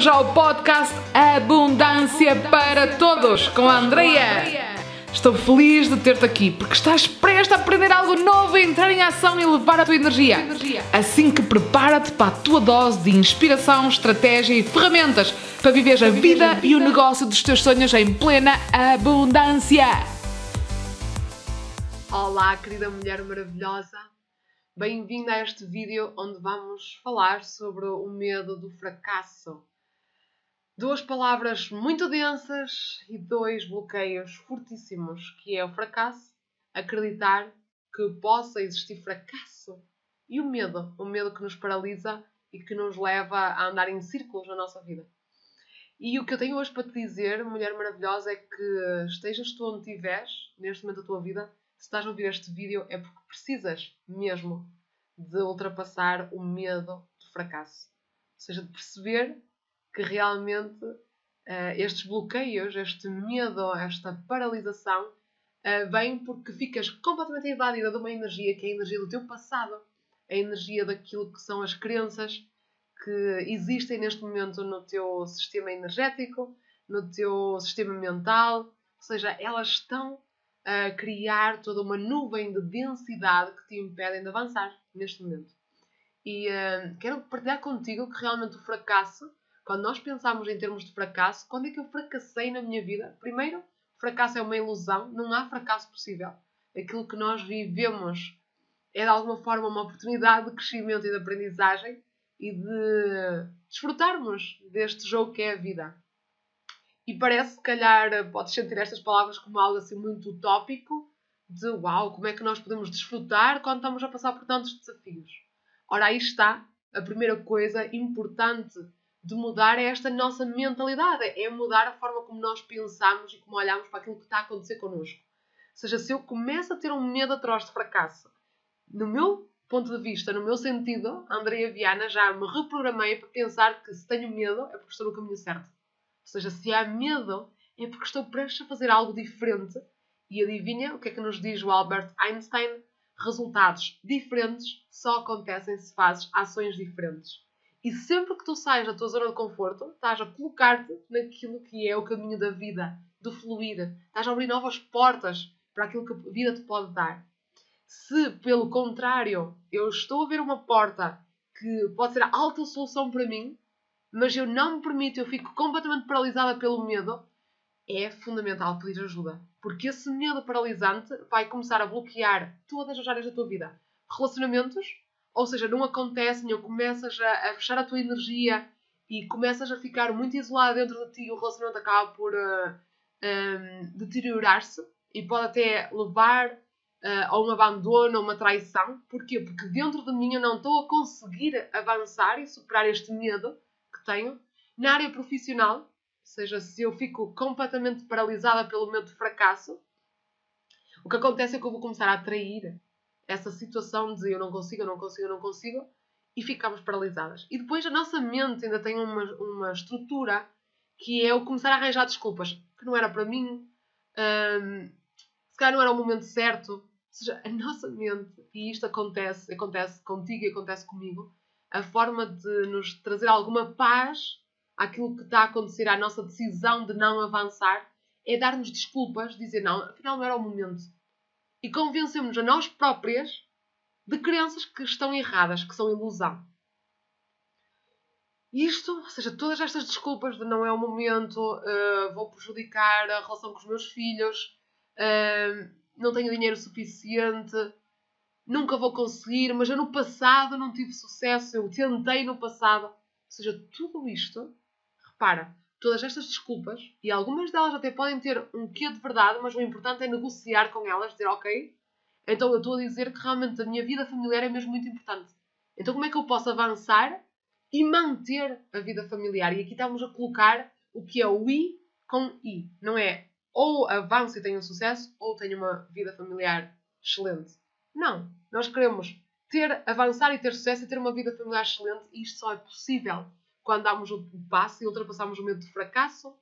bem-vindos ao podcast Abundância para Todos com a Andrea. Estou feliz de ter-te aqui porque estás prestes a aprender algo novo, entrar em ação e levar a tua energia. Assim que prepara-te para a tua dose de inspiração, estratégia e ferramentas para viver a vida e o negócio dos teus sonhos em plena abundância. Olá, querida mulher maravilhosa. Bem-vinda a este vídeo onde vamos falar sobre o medo do fracasso. Duas palavras muito densas e dois bloqueios fortíssimos, que é o fracasso, acreditar que possa existir fracasso, e o medo, o medo que nos paralisa e que nos leva a andar em círculos na nossa vida. E o que eu tenho hoje para te dizer, mulher maravilhosa, é que estejas tu onde estiveres, neste momento da tua vida, se estás a ouvir este vídeo é porque precisas mesmo de ultrapassar o medo do fracasso. Ou seja, de perceber que realmente uh, estes bloqueios, este medo, esta paralisação, uh, vem porque ficas completamente invadida de uma energia que é a energia do teu passado, a energia daquilo que são as crenças que existem neste momento no teu sistema energético, no teu sistema mental, ou seja, elas estão a criar toda uma nuvem de densidade que te impedem de avançar neste momento. E uh, quero partilhar contigo que realmente o fracasso quando nós pensamos em termos de fracasso, quando é que eu fracassei na minha vida? Primeiro, fracasso é uma ilusão, não há fracasso possível. Aquilo que nós vivemos é de alguma forma uma oportunidade de crescimento e de aprendizagem e de desfrutarmos deste jogo que é a vida. E parece, se calhar, podes sentir estas palavras como algo assim muito utópico, de uau, como é que nós podemos desfrutar quando estamos a passar por tantos desafios? Ora, aí está a primeira coisa importante de mudar é esta nossa mentalidade, é mudar a forma como nós pensamos e como olhamos para aquilo que está a acontecer connosco. Ou seja, se eu começo a ter um medo atrás de fracasso, no meu ponto de vista, no meu sentido, a Andrea Viana já me reprogramei para pensar que se tenho medo é porque estou no caminho certo. Ou seja, se há medo é porque estou prestes a fazer algo diferente. E adivinha o que é que nos diz o Albert Einstein? Resultados diferentes só acontecem se fazes ações diferentes. E sempre que tu sais da tua zona de conforto, estás a colocar-te naquilo que é o caminho da vida, do fluir. Estás a abrir novas portas para aquilo que a vida te pode dar. Se, pelo contrário, eu estou a ver uma porta que pode ser a alta solução para mim, mas eu não me permito, eu fico completamente paralisada pelo medo, é fundamental pedir ajuda. Porque esse medo paralisante vai começar a bloquear todas as áreas da tua vida. Relacionamentos, ou seja, não acontece, nem começas a, a fechar a tua energia e começas a ficar muito isolado dentro de ti o relacionamento acaba por uh, um, deteriorar-se e pode até levar uh, a um abandono, a uma traição. Porquê? Porque dentro de mim eu não estou a conseguir avançar e superar este medo que tenho. Na área profissional, ou seja, se eu fico completamente paralisada pelo medo de fracasso, o que acontece é que eu vou começar a atrair essa situação de eu não consigo, eu não consigo, eu não consigo, e ficamos paralisadas. E depois a nossa mente ainda tem uma, uma estrutura que é o começar a arranjar desculpas, que não era para mim, um, se calhar não era o momento certo. Ou seja, a nossa mente, e isto acontece, acontece contigo e acontece comigo, a forma de nos trazer alguma paz àquilo que está a acontecer, à nossa decisão de não avançar, é dar-nos desculpas, dizer não, afinal não era o momento e convencemos a nós próprias de crenças que estão erradas, que são ilusão. Isto, ou seja, todas estas desculpas de não é o momento, uh, vou prejudicar a relação com os meus filhos, uh, não tenho dinheiro suficiente, nunca vou conseguir, mas eu no passado não tive sucesso, eu tentei no passado. Ou seja, tudo isto, repara, todas estas desculpas, e algumas delas até podem ter um quê de verdade, mas o importante é negociar com elas, dizer, ok, então eu estou a dizer que realmente a minha vida familiar é mesmo muito importante. Então como é que eu posso avançar e manter a vida familiar? E aqui estamos a colocar o que é o I com I. Não é ou avanço e tenho sucesso, ou tenho uma vida familiar excelente. Não. Nós queremos ter, avançar e ter sucesso e ter uma vida familiar excelente e isto só é possível quando damos o passo e ultrapassamos o medo de fracasso.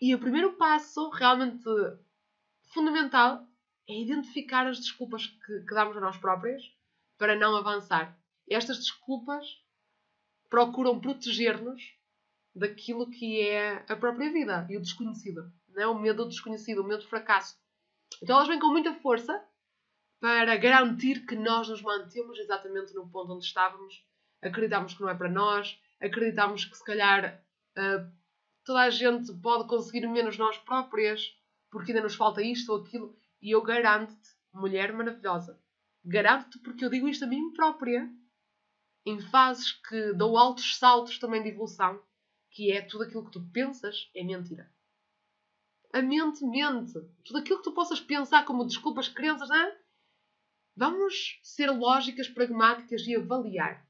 E o primeiro passo, realmente fundamental, é identificar as desculpas que, que damos a nós próprias para não avançar. Estas desculpas procuram proteger-nos daquilo que é a própria vida e o desconhecido. Não é? O medo do desconhecido, o medo do fracasso. Então elas vêm com muita força para garantir que nós nos mantemos exatamente no ponto onde estávamos, acreditamos que não é para nós, acreditamos que se calhar uh, toda a gente pode conseguir menos nós próprias, porque ainda nos falta isto ou aquilo, e eu garanto-te, mulher maravilhosa, garanto-te porque eu digo isto a mim própria, em fases que dou altos saltos também de evolução, que é tudo aquilo que tu pensas é mentira. A mente mente. Tudo aquilo que tu possas pensar como desculpas, crenças, não? Vamos ser lógicas, pragmáticas e avaliar.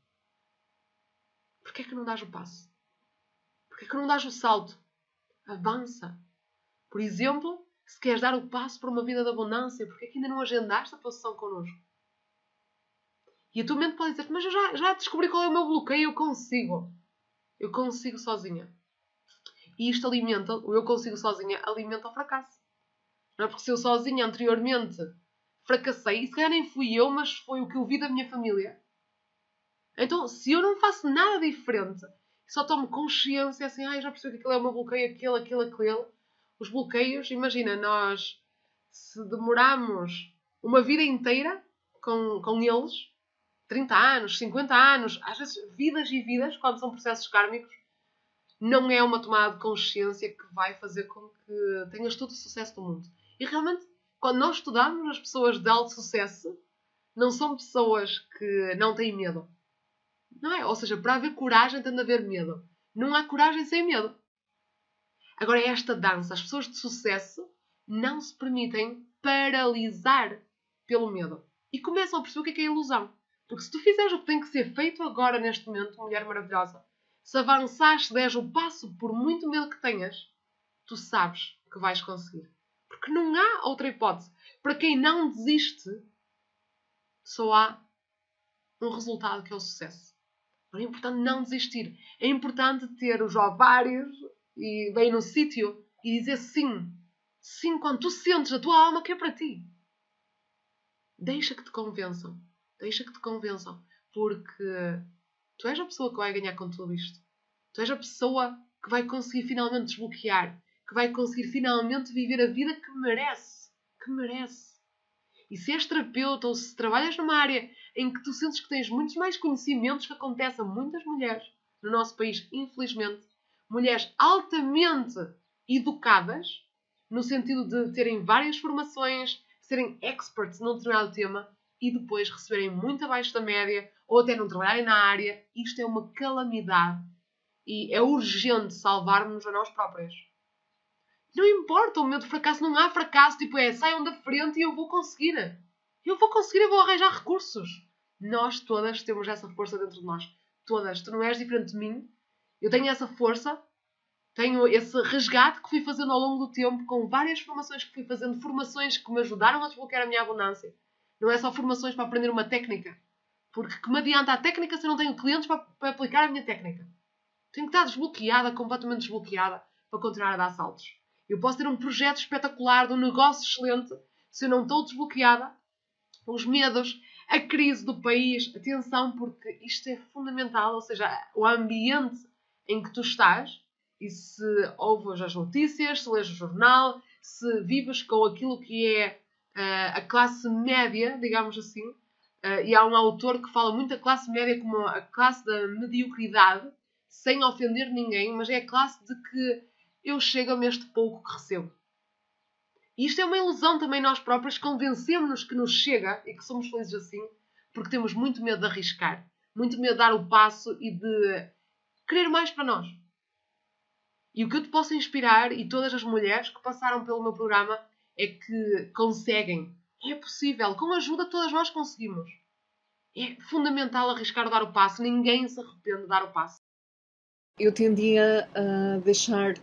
Porquê é que não dás o passo? Porquê é que não dás o salto? Avança. Por exemplo, se queres dar o passo para uma vida de abundância, porquê é que ainda não agendaste a posição connosco? E a tua mente pode dizer, mas eu já, já descobri qual é o meu bloqueio, eu consigo. Eu consigo sozinha. E isto alimenta, o eu consigo sozinha, alimenta o fracasso. Não é porque se eu sozinha anteriormente fracassei, e se calhar nem fui eu, mas foi o que eu vi da minha família. Então, se eu não faço nada diferente, só tomo consciência assim, ah, já percebi que aquele é meu bloqueio, aquele, aquele, aquele. Os bloqueios, imagina, nós se demoramos uma vida inteira com, com eles, 30 anos, 50 anos, às vezes vidas e vidas, quando são processos kármicos, não é uma tomada de consciência que vai fazer com que tenhas todo o sucesso do mundo. E realmente, quando nós estudamos as pessoas de alto sucesso, não são pessoas que não têm medo. Não é? Ou seja, para haver coragem tem de haver medo. Não há coragem sem medo. Agora, esta dança, as pessoas de sucesso não se permitem paralisar pelo medo. E começam a perceber o que é, que é ilusão. Porque se tu fizeres o que tem que ser feito agora, neste momento, mulher maravilhosa, se avançaste, des o passo, por muito medo que tenhas, tu sabes que vais conseguir. Porque não há outra hipótese. Para quem não desiste, só há um resultado que é o sucesso. É importante não desistir. É importante ter os ovários e bem no sítio e dizer sim. Sim, quando tu sentes a tua alma que é para ti. Deixa que te convençam. Deixa que te convençam. Porque tu és a pessoa que vai ganhar com tudo isto. Tu és a pessoa que vai conseguir finalmente desbloquear. Que vai conseguir finalmente viver a vida que merece. Que merece. E se és terapeuta ou se trabalhas numa área em que tu sentes que tens muitos mais conhecimentos que acontece a muitas mulheres no nosso país, infelizmente, mulheres altamente educadas, no sentido de terem várias formações, serem experts num determinado tema, e depois receberem muito abaixo da média ou até não trabalharem na área, isto é uma calamidade e é urgente salvarmos a nós próprias. Não importa o meu de fracasso, não há fracasso, tipo é saiam da frente e eu vou conseguir. Eu vou conseguir, eu vou arranjar recursos. Nós todas temos essa força dentro de nós. Todas. Tu não és diferente de mim. Eu tenho essa força, tenho esse resgate que fui fazendo ao longo do tempo, com várias formações que fui fazendo, formações que me ajudaram a desbloquear a minha abundância. Não é só formações para aprender uma técnica. Porque que me adianta a técnica se eu não tenho clientes para, para aplicar a minha técnica? Tenho que estar desbloqueada, completamente desbloqueada, para continuar a dar saltos. Eu posso ter um projeto espetacular, de um negócio excelente, se eu não estou desbloqueada, os medos, a crise do país, atenção, porque isto é fundamental, ou seja, o ambiente em que tu estás, e se ouves as notícias, se lês o jornal, se vives com aquilo que é uh, a classe média, digamos assim, uh, e há um autor que fala muito da classe média como a classe da mediocridade, sem ofender ninguém, mas é a classe de que eu chego-me este pouco que recebo. E isto é uma ilusão também nós próprios, convencemos-nos que nos chega e que somos felizes assim, porque temos muito medo de arriscar, muito medo de dar o passo e de querer mais para nós. E o que eu te posso inspirar, e todas as mulheres que passaram pelo meu programa, é que conseguem. É possível. Com ajuda, todas nós conseguimos. É fundamental arriscar dar o passo. Ninguém se arrepende de dar o passo. Eu tendia a deixar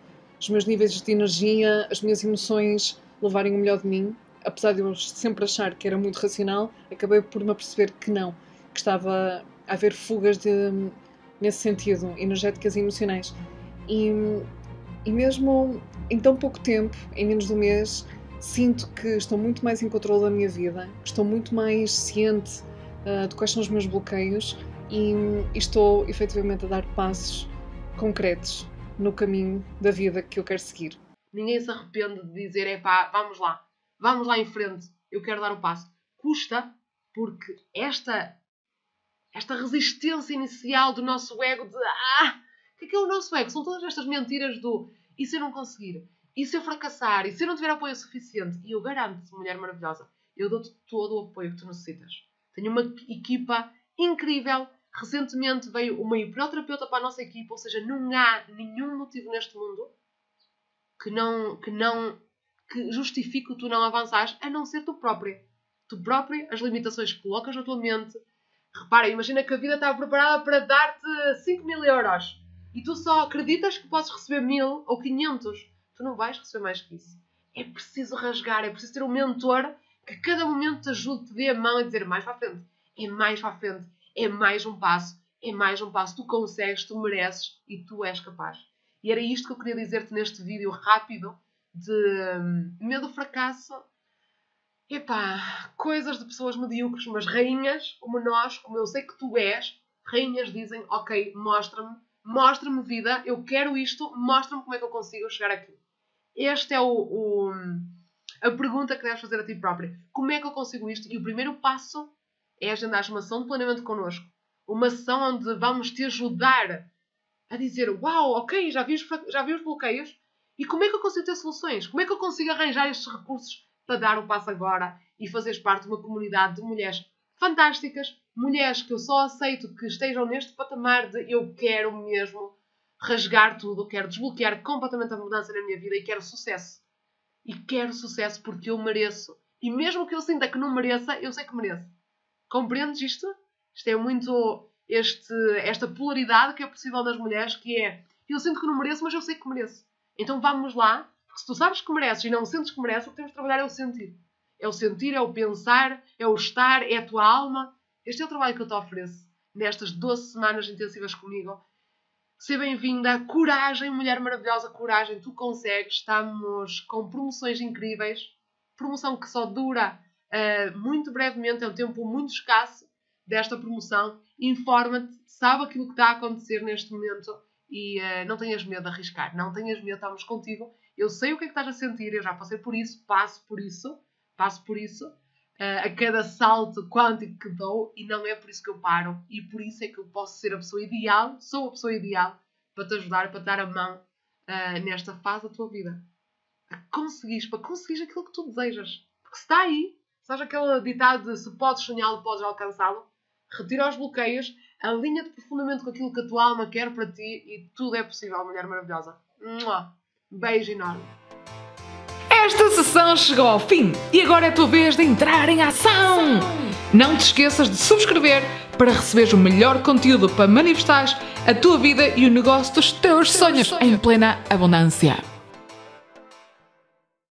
os meus níveis de energia, as minhas emoções levarem o melhor de mim. Apesar de eu sempre achar que era muito racional, acabei por me aperceber que não. Que estava a haver fugas de, nesse sentido, energéticas e emocionais. E, e mesmo em tão pouco tempo, em menos de um mês, sinto que estou muito mais em controle da minha vida, estou muito mais ciente uh, de quais são os meus bloqueios e, e, estou efetivamente a dar passos concretos no caminho da vida que eu quero seguir. Ninguém se arrepende de dizer, é pá, vamos lá, vamos lá em frente, eu quero dar o passo. Custa, porque esta, esta resistência inicial do nosso ego de, ah, o que é, que é o nosso ego? São todas estas mentiras do, e se eu não conseguir? E se eu fracassar? E se eu não tiver apoio suficiente? E eu garanto-te, mulher maravilhosa, eu dou-te todo o apoio que tu necessitas. Tenho uma equipa incrível. Recentemente veio uma hipnoterapeuta para a nossa equipa, ou seja, não há nenhum motivo neste mundo que não, que não que justifique o tu não avançares, a não ser tu própria. Tu própria, as limitações que colocas na tua mente. Repara, imagina que a vida está preparada para dar-te 5 mil euros e tu só acreditas que podes receber mil ou 500. Tu não vais receber mais que isso. É preciso rasgar, é preciso ter um mentor que a cada momento te ajude, te dê a mão e dizer mais para a frente, é mais para a frente, é mais um passo, é mais um passo. Tu consegues, tu mereces e tu és capaz. E era isto que eu queria dizer-te neste vídeo rápido de hum, medo do fracasso. Epá, coisas de pessoas medíocres, mas rainhas como nós, como eu sei que tu és, rainhas dizem, ok, mostra-me, mostra-me vida, eu quero isto, mostra-me como é que eu consigo chegar aqui. Este é o, o, a pergunta que deves fazer a ti própria. Como é que eu consigo isto? E o primeiro passo é agendar uma ação de planeamento connosco. Uma ação onde vamos te ajudar a dizer: Uau, ok, já vi, os, já vi os bloqueios. E como é que eu consigo ter soluções? Como é que eu consigo arranjar estes recursos para dar o passo agora e fazeres parte de uma comunidade de mulheres fantásticas, mulheres que eu só aceito que estejam neste patamar de eu quero mesmo rasgar tudo, quero desbloquear completamente a mudança na minha vida e quero sucesso. E quero sucesso porque eu mereço. E mesmo que eu sinta que não mereça, eu sei que mereço. Compreendes isto? Isto é muito este, esta polaridade que é possível das mulheres, que é eu sinto que não mereço, mas eu sei que mereço. Então vamos lá, porque se tu sabes que mereces e não sentes que mereces, o que temos de trabalhar é o sentir. É o sentir, é o pensar, é o estar, é a tua alma. Este é o trabalho que eu te ofereço nestas 12 semanas intensivas comigo. Seja bem-vinda, coragem, mulher maravilhosa, coragem, tu consegues. Estamos com promoções incríveis, promoção que só dura uh, muito brevemente, é um tempo muito escasso desta promoção. Informa-te, sabe aquilo que está a acontecer neste momento e uh, não tenhas medo de arriscar, não tenhas medo, estamos contigo. Eu sei o que é que estás a sentir, eu já passei por isso, passo por isso, passo por isso. Uh, a cada salto quântico que dou e não é por isso que eu paro e por isso é que eu posso ser a pessoa ideal, sou a pessoa ideal para te ajudar, para te dar a mão uh, nesta fase da tua vida. A conseguires, para conseguires aquilo que tu desejas. Porque se está aí, sabes aquele ditado de se podes sonhá-lo, podes alcançá-lo? Retira os bloqueios, alinha-te profundamente com aquilo que a tua alma quer para ti e tudo é possível, mulher maravilhosa. Beijo enorme. Esta sessão chegou ao fim e agora é a tua vez de entrar em ação! Não te esqueças de subscrever para receberes o melhor conteúdo para manifestar a tua vida e o negócio dos teus sonhos em plena abundância.